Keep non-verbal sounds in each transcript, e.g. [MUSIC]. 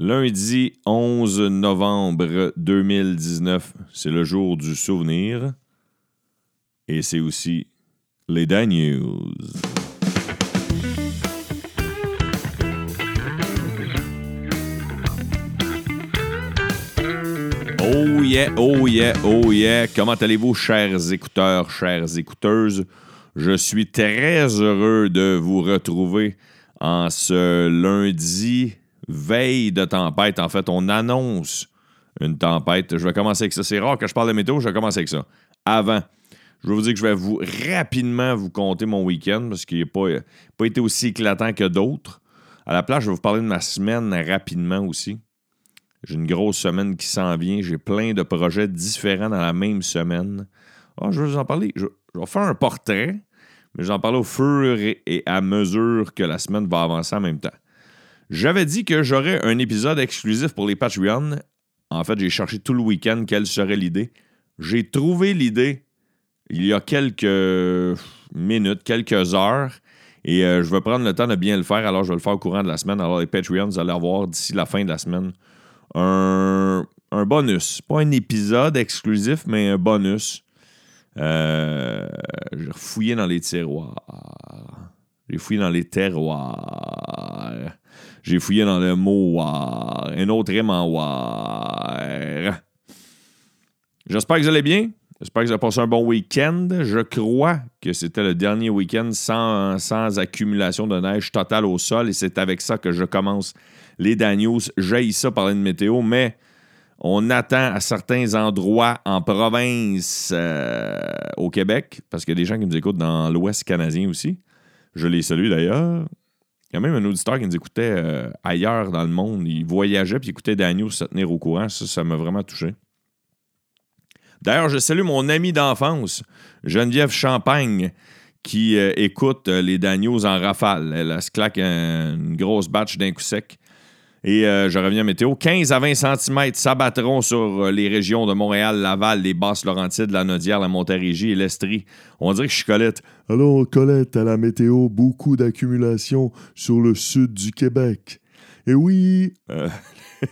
Lundi 11 novembre 2019, c'est le jour du souvenir. Et c'est aussi les Dan News. Oh yeah, oh yeah, oh yeah. Comment allez-vous, chers écouteurs, chères écouteuses? Je suis très heureux de vous retrouver en ce lundi, veille de tempête. En fait, on annonce une tempête. Je vais commencer avec ça. C'est rare que je parle de météo, je vais commencer avec ça. Avant, je vais vous dire que je vais vous rapidement vous compter mon week-end parce qu'il n'a pas, pas été aussi éclatant que d'autres. À la place, je vais vous parler de ma semaine rapidement aussi. J'ai une grosse semaine qui s'en vient. J'ai plein de projets différents dans la même semaine. Ah, je vais vous en parler. Je, vais faire un portrait, mais j'en parle au fur et à mesure que la semaine va avancer en même temps. J'avais dit que j'aurais un épisode exclusif pour les Patreons. En fait, j'ai cherché tout le week-end quelle serait l'idée. J'ai trouvé l'idée il y a quelques minutes, quelques heures. Et euh, je vais prendre le temps de bien le faire. Alors, je vais le faire au courant de la semaine. Alors, les Patreons, vous allez avoir d'ici la fin de la semaine un, bonus. Pas un épisode exclusif, mais un bonus. Euh, j'ai fouillé dans les tiroirs. J'ai fouillé dans les terroirs. J'ai fouillé dans le mot Un autre rime J'espère que vous allez bien. J'espère que vous avez passé un bon week-end. Je crois que c'était le dernier week-end sans, sans accumulation de neige totale au sol et c'est avec ça que je commence les Daniels. J'ai ça parler de météo, mais on attend à certains endroits en province euh, au Québec, parce qu'il y a des gens qui nous écoutent dans l'Ouest canadien aussi. Je les salue d'ailleurs. Il y a même un auditeur qui nous écoutait euh, ailleurs dans le monde. Il voyageait puis écoutait Daniels se tenir au courant. Ça, ça m'a vraiment touché. D'ailleurs, je salue mon ami d'enfance, Geneviève Champagne, qui euh, écoute les Daniels en rafale. Elle, se claque une grosse batch d'un coup sec. Et euh, je reviens à météo. 15 à 20 cm s'abattront sur euh, les régions de Montréal, Laval, les Basses-Laurentides, la Nodière, la Montérégie et l'Estrie. On dirait que je suis Colette. Alors, Colette, à la météo, beaucoup d'accumulation sur le sud du Québec. Et oui. Euh,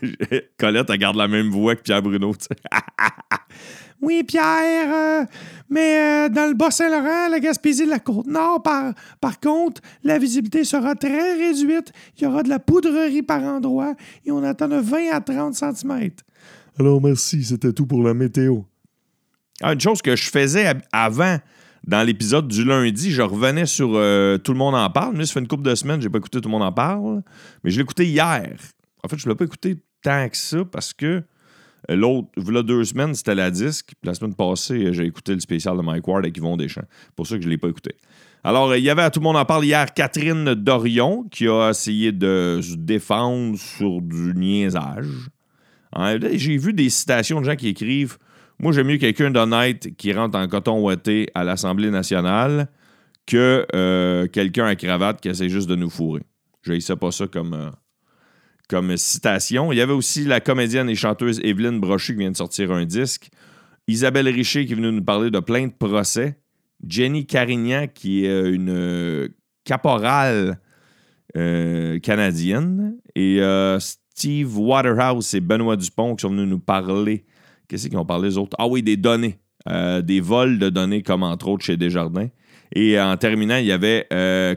[LAUGHS] Colette, elle garde la même voix que Pierre Bruno. [LAUGHS] Oui, Pierre, euh, mais euh, dans le Bas-Saint-Laurent, la Gaspésie de la Côte-Nord, par, par contre, la visibilité sera très réduite. Il y aura de la poudrerie par endroit et on attend de 20 à 30 cm. Alors, merci, c'était tout pour la météo. Ah, une chose que je faisais avant, dans l'épisode du lundi, je revenais sur euh, Tout le monde en parle. Mais ça fait une couple de semaines, j'ai pas écouté Tout le monde en parle, mais je l'ai écouté hier. En fait, je ne l'ai pas écouté tant que ça parce que L'autre, il deux semaines, c'était la disque. La semaine passée, j'ai écouté le spécial de Mike Ward avec Yvon Deschamps. Pour ça que je ne l'ai pas écouté. Alors, il y avait à tout le monde en parle hier Catherine Dorion qui a essayé de se défendre sur du niaisage. Hein, j'ai vu des citations de gens qui écrivent Moi, j'aime mieux quelqu'un d'honnête qui rentre en coton ouaté à l'Assemblée nationale que euh, quelqu'un à cravate qui essaie juste de nous fourrer. Je sais pas ça comme. Euh, comme citation. Il y avait aussi la comédienne et chanteuse Evelyne Brochu qui vient de sortir un disque. Isabelle Richer qui est venue nous parler de plein de procès. Jenny Carignan qui est euh, une euh, caporale euh, canadienne. Et Steve Waterhouse et Benoît Dupont qui sont venus nous parler. Qu'est-ce qu'ils ont parlé les autres? Ah oui, des données. des vols de données comme entre autres chez Desjardins. Et en terminant, il y avait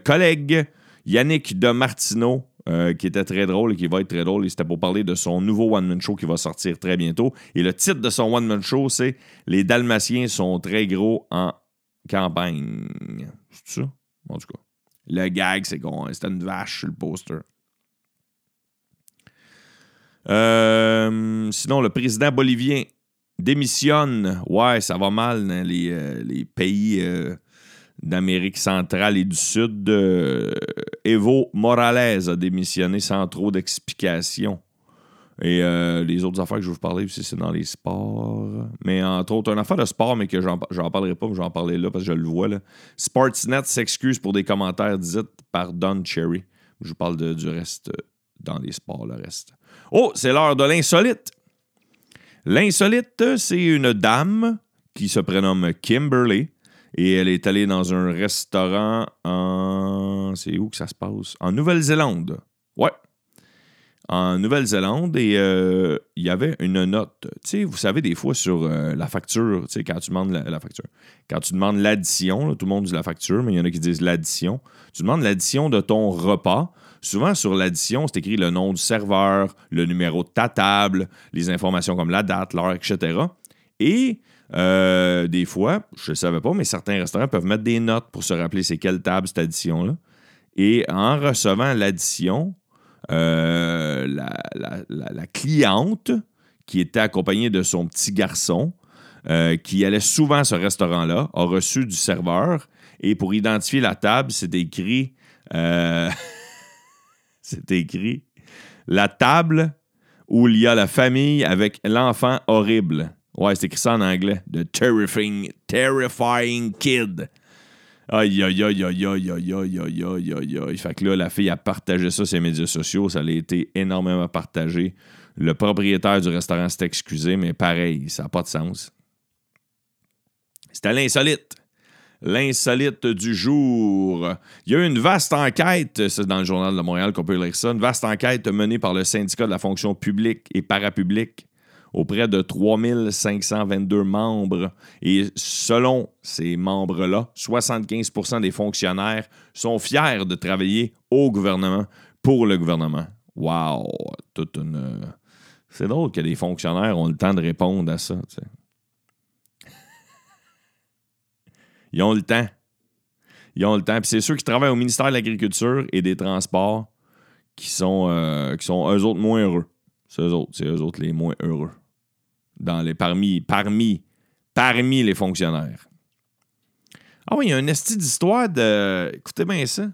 collègue Yannick de Martineau euh, qui était très drôle et qui va être très drôle. Et c'était pour parler de son nouveau one-man show qui va sortir très bientôt. Et le titre de son one-man show, c'est Les Dalmatiens sont très gros en campagne. C'est ça? En tout cas. Le gag, c'est qu'on c'était une vache sur le poster. Euh, sinon, le président bolivien démissionne. Ouais, ça va mal les, euh, les pays d'Amérique centrale et du Sud, euh, Evo Morales a démissionné sans trop d'explications. Et euh, les autres affaires que je vais vous parler aussi, c'est dans les sports. Mais entre autres, une affaire de sport, mais que j'en parlerai pas, mais je vais en parler là parce que je le vois. Là. Sportsnet s'excuse pour des commentaires dits par Don Cherry. Je vous parle du reste dans les sports, le reste. Oh, c'est l'heure de l'insolite. L'insolite, c'est une dame qui se prénomme Kimberly et elle est allée dans un restaurant en. C'est où que ça se passe? En Nouvelle-Zélande. Ouais. en Nouvelle-Zélande et euh, il y avait une note. Tu sais, vous savez, des fois sur euh, la facture, tu sais, quand tu demandes la, la facture, quand tu demandes l'addition, tout le monde dit la facture, mais il y en a qui disent l'addition. Tu demandes l'addition de ton repas. Souvent, sur l'addition, c'est écrit le nom du serveur, le numéro de ta table, les informations comme la date, l'heure, etc. Et euh, des fois, je ne savais pas, mais certains restaurants peuvent mettre des notes pour se rappeler c'est quelle table cette addition-là. Et en recevant l'addition, euh, la, cliente qui était accompagnée de son petit garçon, euh, qui allait souvent à ce restaurant-là, a reçu du serveur. Et pour identifier la table, c'est écrit. [LAUGHS] c'est écrit la table où il y a la famille avec l'enfant horrible. Ouais, c'est écrit ça en anglais. The terrifying, terrifying kid. Aïe, aïe, aïe, aïe, aïe, aïe, aïe, aïe, aïe, aïe, aïe. Fait que là, la fille a partagé ça sur les médias sociaux. Ça a été énormément partagé. Le propriétaire du restaurant s'est excusé, mais pareil, ça n'a pas de sens. C'était l'insolite. L'insolite du jour. Il y a eu une vaste enquête, c'est dans le Journal de Montréal qu'on peut lire ça, une vaste enquête menée par le syndicat de la fonction publique et parapublique auprès de 3522 membres. Et selon ces membres-là, 75% des fonctionnaires sont fiers de travailler au gouvernement, pour le gouvernement. Wow! Toute une... C'est drôle que les fonctionnaires ont le temps de répondre à ça. [LAUGHS] Ils ont le temps. Ils ont le temps. Puis c'est ceux qui travaillent au ministère de l'Agriculture et des Transports qui sont, euh, qui sont eux autres moins heureux. C'est eux autres, c'est eux autres les moins heureux. Dans les, parmi, parmi, parmi les fonctionnaires. Ah oui, il y a une esti d'histoire de. Écoutez bien ça.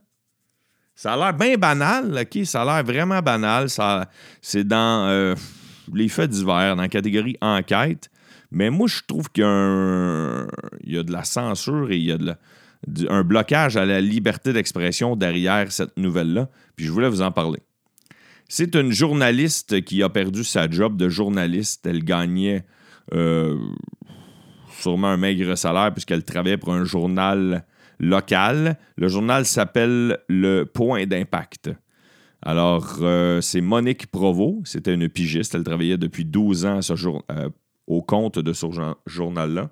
Ça a l'air bien banal, OK? Ça a l'air vraiment banal. Ça, c'est dans euh, les faits divers, dans la catégorie enquête. Mais moi, je trouve qu'il y a, un- il y a de la censure et il y a de un blocage à la liberté d'expression derrière cette nouvelle-là. Puis je voulais vous en parler. C'est une journaliste qui a perdu sa job de journaliste. Elle gagnait euh, sûrement un maigre salaire puisqu'elle travaillait pour un journal local. Le journal s'appelle Le Point d'impact. Alors, euh, c'est Monique Provo. C'était une pigiste. Elle travaillait depuis 12 ans euh, au compte de ce jour- journal-là.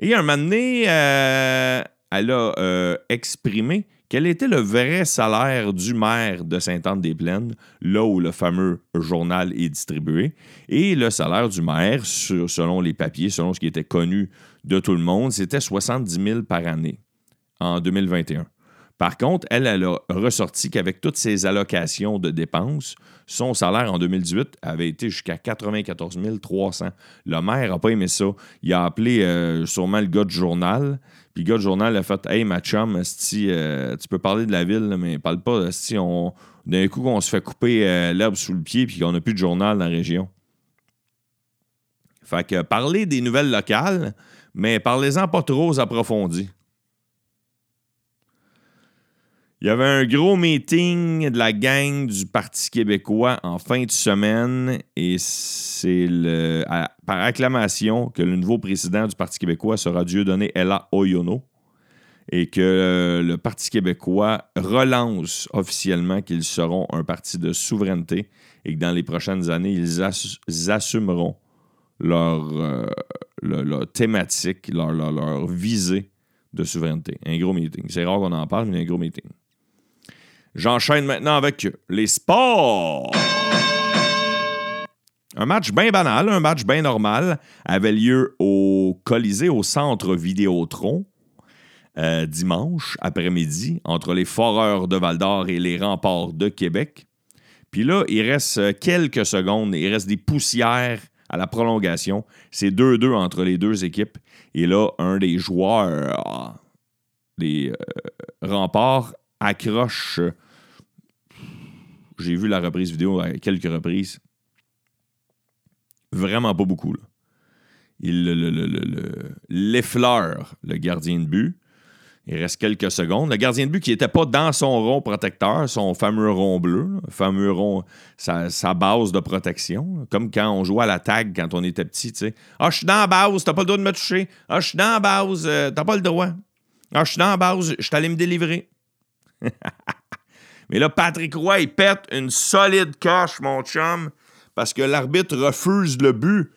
Et un moment donné, elle a exprimé quel était le vrai salaire du maire de Sainte-Anne-des-Plaines, là où le fameux journal est distribué. Et le salaire du maire, selon les papiers, selon ce qui était connu de tout le monde, c'était 70 000 par année en 2021. Par contre, elle, elle a ressorti qu'avec toutes ses allocations de dépenses, son salaire en 2018 avait été jusqu'à 94 300. Le maire n'a pas aimé ça. Il a appelé euh, sûrement le gars du journal. Puis le gars du journal a fait Hey, ma chum, esti, euh, tu peux parler de la ville, mais parle pas. esti, on... D'un coup, on se fait couper euh, l'herbe sous le pied puis qu'on n'a plus de journal dans la région. Fait que parlez des nouvelles locales, mais parlez-en pas trop approfondis. Il y avait un gros meeting de la gang du Parti québécois en fin de semaine et c'est par acclamation que le nouveau président du Parti québécois sera Dieudonné Ella Oyono et que euh, le Parti québécois relance officiellement qu'ils seront un parti de souveraineté et que dans les prochaines années, ils assumeront leur, euh, leur, leur thématique, leur, leur, leur visée de souveraineté. Un gros meeting. C'est rare qu'on en parle, mais un gros meeting. J'enchaîne maintenant avec les sports. Un match bien banal, un match bien normal, avait lieu au Colisée, au centre Vidéotron, euh, dimanche après-midi, entre les Foreurs de Val-d'Or et les Remparts de Québec. Puis là, il reste quelques secondes, il reste des poussières à la prolongation. C'est 2-2 entre les deux équipes. Et là, un des joueurs ah, des euh, remparts accroche. J'ai vu la reprise vidéo à quelques reprises. Vraiment pas beaucoup. Là. Il le- le- le- l'effleure, gardien de but. Il reste quelques secondes. Le gardien de but qui n'était pas dans son rond protecteur, son fameux rond bleu, fameux rond, sa, base de protection. Comme quand on jouait à la tag quand on était petit, tu sais. Ah, je suis dans la base, t'as pas le droit de me toucher. Ah, je suis dans la base, euh, t'as pas le droit. Ah, je suis dans la base, je suis allé me délivrer. [LAUGHS] Mais là, Patrick Roy, il pète une solide coche, mon chum, parce que l'arbitre refuse le but.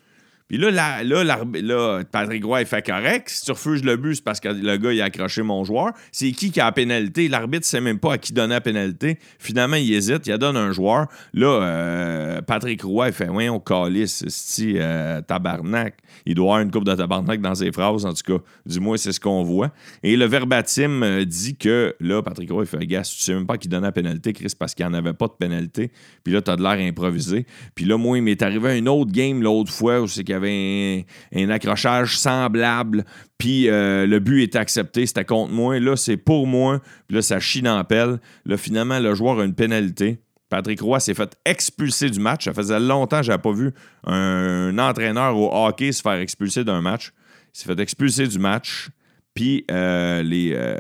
Puis là, là, Patrick Roy fait correct. Si tu refuses le but, c'est parce que le gars, il a accroché mon joueur. C'est qui qui a la pénalité? L'arbitre ne sait même pas à qui donner la pénalité. Finalement, il hésite, il a donné un joueur. Là, euh, Patrick Roy, fait Ouais, on calisse, sti, euh, tabarnak. Il doit avoir une coupe de tabarnak dans ses phrases, en tout cas. Du moins, c'est ce qu'on voit. Et le verbatim euh, dit que là, Patrick Roy, il fait Gars, tu sais même pas à qui donner la pénalité, Chris, parce qu'il n'y en avait pas de pénalité. Puis là, tu as de l'air improvisé. Puis là, moi, il m'est arrivé un autre game l'autre fois où c'est qu'il un, accrochage semblable. Puis euh, le but est accepté, c'était contre moi. Là, c'est pour moi. Puis là, ça chie dans la pelle. Là, finalement, le joueur a une pénalité. Patrick Roy s'est fait expulser du match. Ça faisait longtemps que je n'avais pas vu un, entraîneur au hockey se faire expulser d'un match. Il s'est fait expulser du match. Puis euh, les, euh,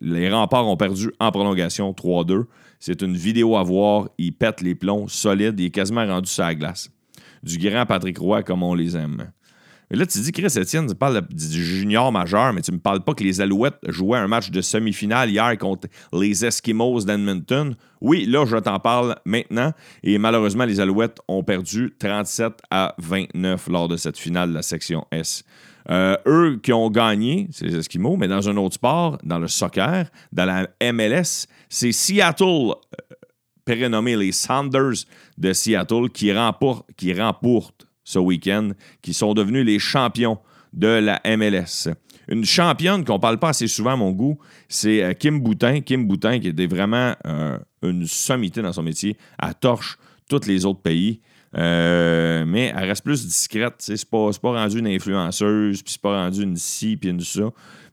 les remparts ont perdu en prolongation 3-2. C'est une vidéo à voir. Il pète les plombs solides. Il est quasiment rendu sur la glace. Du grand Patrick Roy comme on les aime. Mais là, tu dis, Chris Etienne, tu parles du junior majeur, mais tu me parles pas que les Alouettes jouaient un match de semi-finale hier contre les Eskimos d'Edmonton. Oui, là, je t'en parle maintenant. Et malheureusement, les Alouettes ont perdu 37 à 29 lors de cette finale de la section S. Euh, eux qui ont gagné, c'est les Eskimos, mais dans un autre sport, dans le soccer, dans la MLS, c'est Seattle euh, prénommé les Sounders de Seattle qui remportent, ce week-end, qui sont devenus les champions de la MLS. Une championne qu'on parle pas assez souvent à mon goût, c'est euh, Kim Boutin. Kim Boutin qui était vraiment euh, une sommité dans son métier. Elle torche tous les autres pays. Euh, mais elle reste plus discrète. C'est pas, pas rendu une influenceuse, puis c'est pas rendu une ci, puis une ça.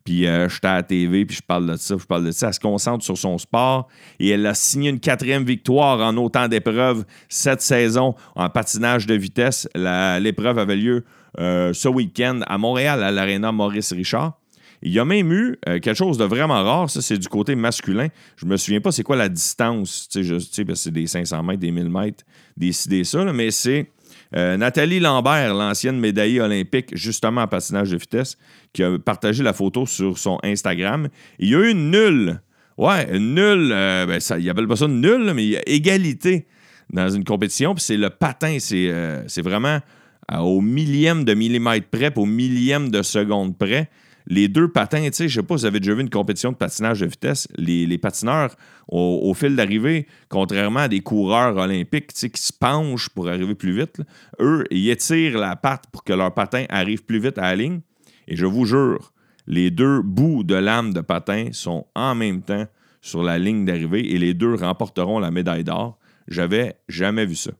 Puis euh, j'étais à la TV, puis je parle de ça, je parle de ça. Elle se concentre sur son sport et elle a signé une quatrième victoire en autant d'épreuves cette saison en patinage de vitesse. L'épreuve avait lieu euh, ce week-end à Montréal, à l'Arena Maurice Richard. Il y a même eu euh, quelque chose de vraiment rare, ça c'est du côté masculin. Je me souviens pas c'est quoi la distance, tu sais, que c'est des 500 mètres, des 1000 mètres, des des ça, mais c'est euh, Nathalie Lambert, l'ancienne médaillée olympique justement en patinage de vitesse, qui a partagé la photo sur son Instagram. Il y a eu une nulle, ouais, une nulle, euh, ben, ça, pas ça une nulle, mais il y a égalité dans une compétition, puis c'est le patin, c'est euh, vraiment à- au millième de millimètre près, au millième de seconde près. Les deux patins, tu sais, je sais pas vous avez déjà vu une compétition de patinage de vitesse. Les, patineurs, au, fil d'arrivée, contrairement à des coureurs olympiques, tu qui se penchent pour arriver plus vite, eux, ils étirent la patte pour que leur patin arrive plus vite à la ligne. Et je vous jure, les deux bouts de lame de patin sont en même temps sur la ligne d'arrivée et les deux remporteront la médaille d'or. J'avais jamais vu ça.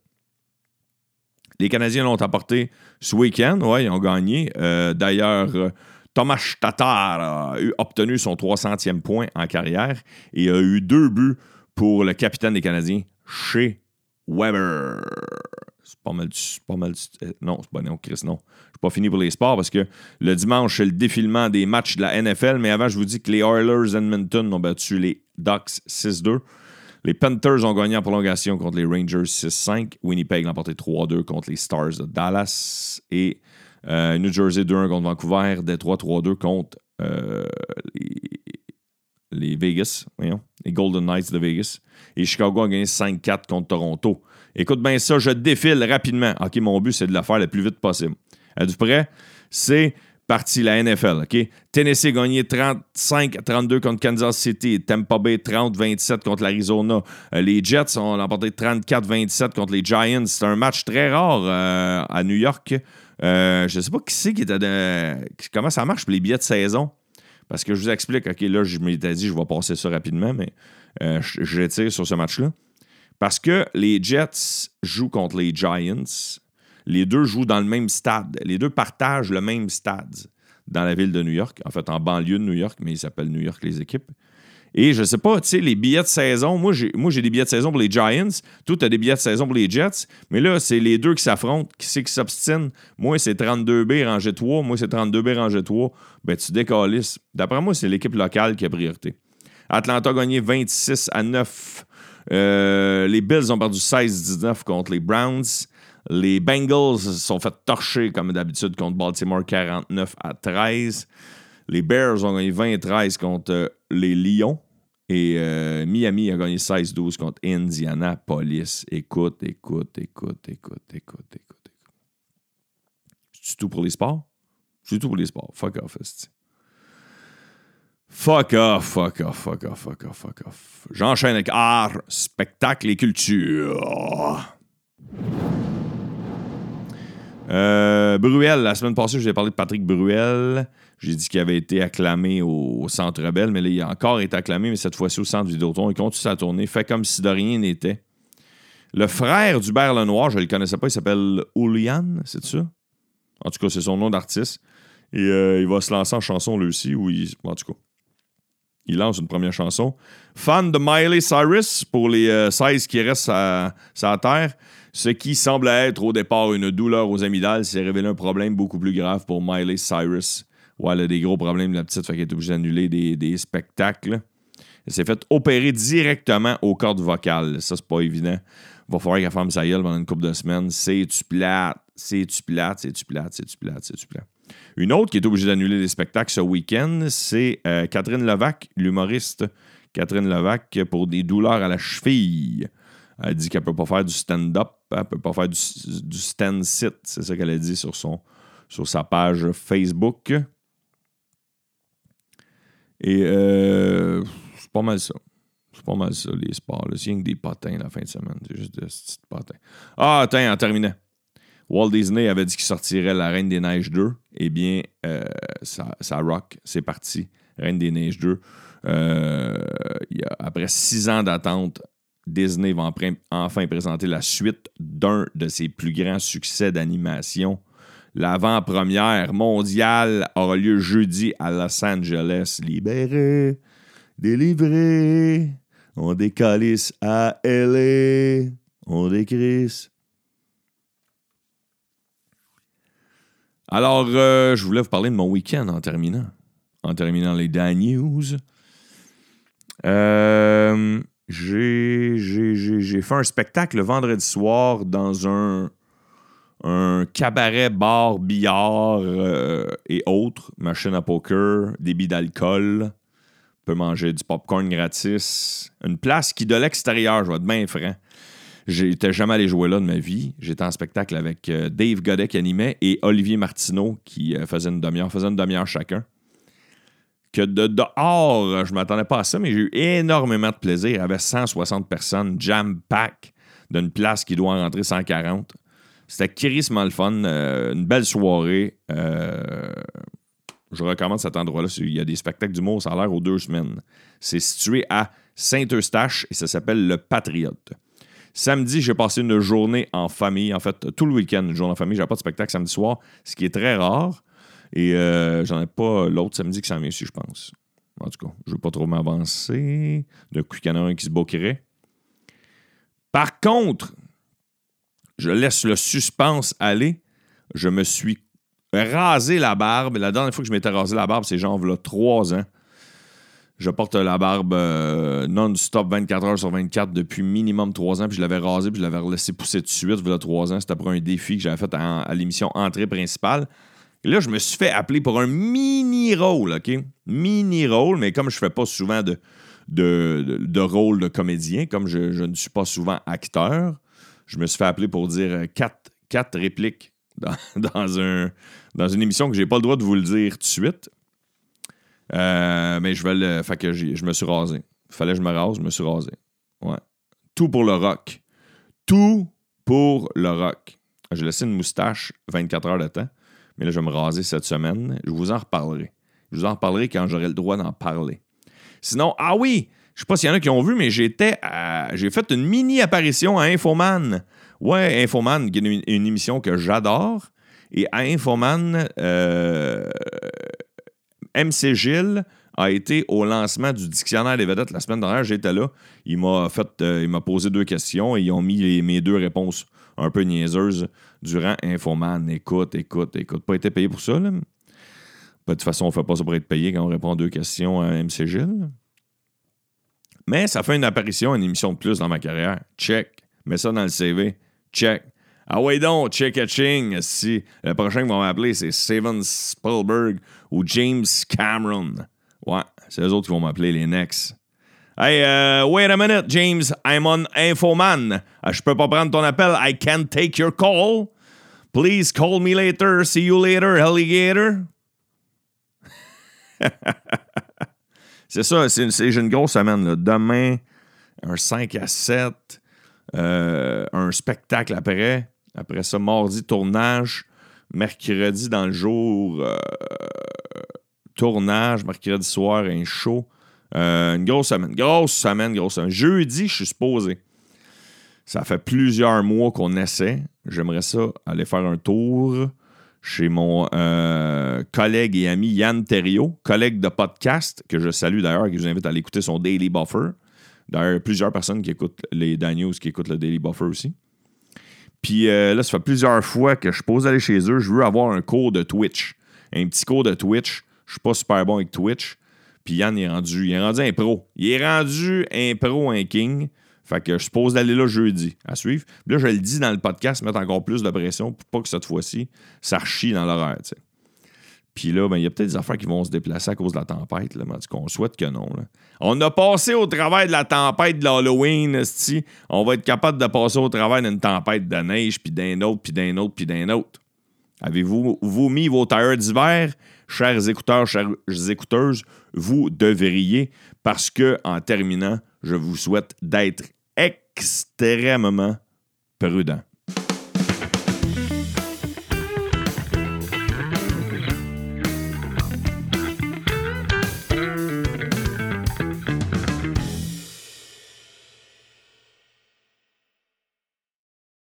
Les Canadiens l'ont apporté ce week-end. Ouais, ils ont gagné. Euh, D'ailleurs, euh, Thomas Tatar a eu- obtenu son 300e point en carrière et a eu deux buts pour le capitaine des Canadiens, chez Weber. C'est pas mal. Pas mal euh, non, c'est pas non, Chris, non. Je pas fini pour les sports parce que le dimanche, c'est le défilement des matchs de la NFL. Mais avant, je vous dis que les Oilers Edmonton ont battu les Ducks 6-2. Les Panthers ont gagné en prolongation contre les Rangers 6-5. Winnipeg l'a emporté 3-2 contre les Stars de Dallas. Et euh, New Jersey 2-1 contre Vancouver. Détroit 3-2 contre euh, les, Vegas. Les Golden Knights de Vegas. Et Chicago a gagné 5-4 contre Toronto. Écoute bien ça, je défile rapidement. OK, mon but, c'est de la faire le plus vite possible. Êtes-vous prêt? C'est parti la NFL, OK? Tennessee a gagné 35-32 contre Kansas City. Tampa Bay 30-27 contre l'Arizona. Euh, les Jets ont emporté 34-27 contre les Giants. C'est un match très rare à New York. Euh, je ne sais pas qui c'est qui était de- comment ça marche pour les billets de saison. Parce que je vous explique, OK, là, je m'étais dit, je vais passer ça rapidement, mais euh, je, je tire sur ce match-là. Parce que les Jets jouent contre les Giants. Les deux jouent dans le même stade. Les deux partagent le même stade dans la ville de New York. En fait, en banlieue de New York, mais ils s'appellent New York, les équipes. Et je sais pas, tu sais, les billets de saison, moi j'ai, des billets de saison pour les Giants, toi t'as des billets de saison pour les Jets, mais là, c'est les deux qui s'affrontent, qui c'est qui s'obstinent. Moi, c'est 32B rangé 3, moi c'est 32B rangé 3. Ben, tu décalisses. D'après moi, c'est l'équipe locale qui a priorité. Atlanta a gagné 26 à 9. Euh, les Bills ont perdu 16-19 contre les Browns. Les Bengals sont fait torcher comme d'habitude contre Baltimore 49 à 13. Les Bears ont gagné 20 13 contre les Lions. Et euh, Miami a gagné 16-12 contre Indianapolis. Écoute, écoute, écoute, écoute, écoute, écoute, écoute. C'est tout pour les sports? C'est tout pour les sports. Fuck off, esti. Fuck off, fuck off, fuck off, fuck off, fuck off. J'enchaîne avec art, spectacle et culture. Euh, Bruel, la semaine passée, je vous ai parlé de Patrick Bruel. J'ai dit qu'il avait été acclamé au, Centre Bell, mais là, il a encore été acclamé, mais cette fois-ci au Centre Vidéotron. Il continue sa tournée, fait comme si de rien n'était. Le frère d'Hubert Lenoir, je ne le connaissais pas, il s'appelle Oulian, c'est ça? En tout cas, c'est son nom d'artiste. Et euh, il va se lancer en chanson lui aussi, il, en tout cas, il lance une première chanson. Fan de Miley Cyrus pour les euh, 16 qui restent à, sa terre. Ce qui semble être au départ une douleur aux amygdales s'est révélé un problème beaucoup plus grave pour Miley Cyrus. Ouais, elle a des gros problèmes, la petite, fait qu'elle est obligée d'annuler des, spectacles. Elle s'est fait opérer directement aux cordes vocales. Ça, c'est pas évident. Va falloir qu'elle ferme sa gueule pendant une couple de semaines. C'est-tu plate? C'est-tu plate? C'est-tu plate? C'est-tu plate? C'est-tu plate? Une autre qui est obligée d'annuler des spectacles ce week-end, c'est euh, Catherine Levac, l'humoriste. Catherine Levac, pour des douleurs à la cheville. Elle dit qu'elle peut pas faire du stand-up, elle peut pas faire du, stand-sit. C'est ça qu'elle a dit sur, sa page Facebook. Et euh, c'est pas mal ça. C'est pas mal ça, les sports. C'est rien que des potins la fin de semaine. C'est juste des petits potins. Ah, attends, en terminant. Walt Disney avait dit qu'il sortirait La Reine des Neiges 2. Eh bien, euh, ça, ça rock. C'est parti. Reine des Neiges 2. Euh, après six ans d'attente, Disney va enfin présenter la suite d'un de ses plus grands succès d'animation. L'avant-première mondiale aura lieu jeudi à Los Angeles. Libéré, délivré, on décalisse à LA, on décrisse. Alors, euh, je voulais vous parler de mon week-end en terminant. En terminant les Dan News. Euh, j'ai fait un spectacle le vendredi soir dans un, cabaret, bar, billard euh, et autres, machine à poker, débit d'alcool. Peut manger du popcorn gratis. Une place qui, de l'extérieur, je vais être bien franc, J'étais jamais allé jouer là de ma vie. J'étais en spectacle avec euh, Dave Godet qui animait et Olivier Martineau qui euh, faisait une demi-heure. faisait une demi-heure chacun. Que de dehors, je m'attendais pas à ça, mais j'ai eu énormément de plaisir. Il y avait 160 personnes, jam-pack, d'une place qui doit en rentrer 140. C'était crissement le fun. euh, une belle soirée. Je recommande cet endroit-là. Il y a des spectacles d'humour, ça a l'air aux deux semaines. C'est situé à Saint-Eustache et ça s'appelle Le Patriote. Samedi, j'ai passé une journée en famille. En fait, tout le week-end, une journée en famille. J'avais pas de spectacle samedi soir, ce qui est très rare. Et euh, j'en ai pas l'autre samedi qui s'en vient aussi, je pense. En tout cas, je veux pas trop m'avancer. De coup, il y en a un qui se boquerait. Par contre, je laisse le suspense aller. Je me suis rasé la barbe. La dernière fois que je m'étais rasé la barbe, c'est genre là, trois ans. Je porte la barbe euh, non-stop 24 heures sur 24 depuis minimum 3 ans. Puis je l'avais rasé, puis je l'avais laissé pousser de suite, a 3 ans. C'était pour un défi que j'avais fait à l'émission Entrée principale. Et là, je me suis fait appeler pour un mini-rôle, OK? Mini-rôle, mais comme je fais pas souvent de, de, de- rôle de comédien, comme je, je ne suis pas souvent acteur, je me suis fait appeler pour dire euh, quatre, répliques dans, [LAUGHS] dans un, dans une émission que j'ai pas le droit de vous le dire de suite. Euh, mais je vais le. Fait que je me suis rasé. Fallait que je me rase, je me suis rasé. Ouais. Tout pour le rock. Tout pour le rock. J'ai laissé une moustache 24 heures de temps. Mais là, je vais me raser cette semaine. Je vous en reparlerai. Je vous en reparlerai quand j'aurai le droit d'en parler. Sinon, ah oui, je sais pas s'il y en a qui ont vu, mais j'étais j'ai fait une mini apparition à Infoman. Ouais, Infoman, une, une émission que j'adore. Et à Infoman, euh, MC Gilles a été au lancement du dictionnaire des vedettes la semaine dernière. J'étais là. Il m'a fait, euh, il m'a posé deux questions et ils ont mis mes deux réponses un peu niaiseuses durant Infoman. Écoute, écoute, écoute. Pas été payé pour ça, là. De toute façon, on fait pas ça pour être payé quand on répond à deux questions à MC Gilles. Mais ça fait une apparition, une émission de plus dans ma carrière. Check. Mets ça dans le CV. Check. Ah ouais donc, check a ching. Le prochain qui va m'appeler, c'est Steven Spielberg ou James Cameron. Ouais, c'est eux autres qui vont m'appeler les next. Hey, uh, wait a minute, James. I'm on Infoman. Uh, je peux pas prendre ton appel. I can't take your call. Please call me later. See you later, alligator. [LAUGHS] c'est ça, c'est, une grosse semaine. là. Demain, un 5 à 7, euh, un spectacle après. Après ça, mardi, tournage. Mercredi, dans le jour, euh, tournage. Mercredi soir, un show. Euh, une grosse semaine. Grosse semaine, grosse semaine. Jeudi, je suis supposé. Ça fait plusieurs mois qu'on essaie. J'aimerais ça aller faire un tour chez mon euh, collègue et ami Yann Thériault, collègue de podcast, que je salue d'ailleurs, qui vous invite à aller écouter son Daily Buffer. D'ailleurs, plusieurs personnes qui écoutent les Daniels qui écoutent le Daily Buffer aussi. Puis euh, là, ça fait plusieurs fois que je pose aller chez eux. Je veux avoir un cours de Twitch. Un petit cours de Twitch. Je suis pas super bon avec Twitch. Puis Yann est rendu, il est rendu un pro. Il est rendu un pro, un king. Fait que je suppose d'aller là jeudi à suivre. Puis là, je le dis dans le podcast, mettre encore plus de pression pour pas que cette fois-ci, ça rechie dans l'horaire. Puis là, ben, il y a peut-être des affaires qui vont se déplacer à cause de la tempête, on souhaite que non. On a passé au travail de la tempête de l'Halloween. On va être capable de passer au travail d'une tempête de neige, puis d'un autre, puis d'un autre, puis d'un autre. Avez-vous vous mis vos tailleurs d'hiver, chers écouteurs, chères écouteuses? Vous devriez, parce que, en terminant, je vous souhaite d'être extrêmement prudent.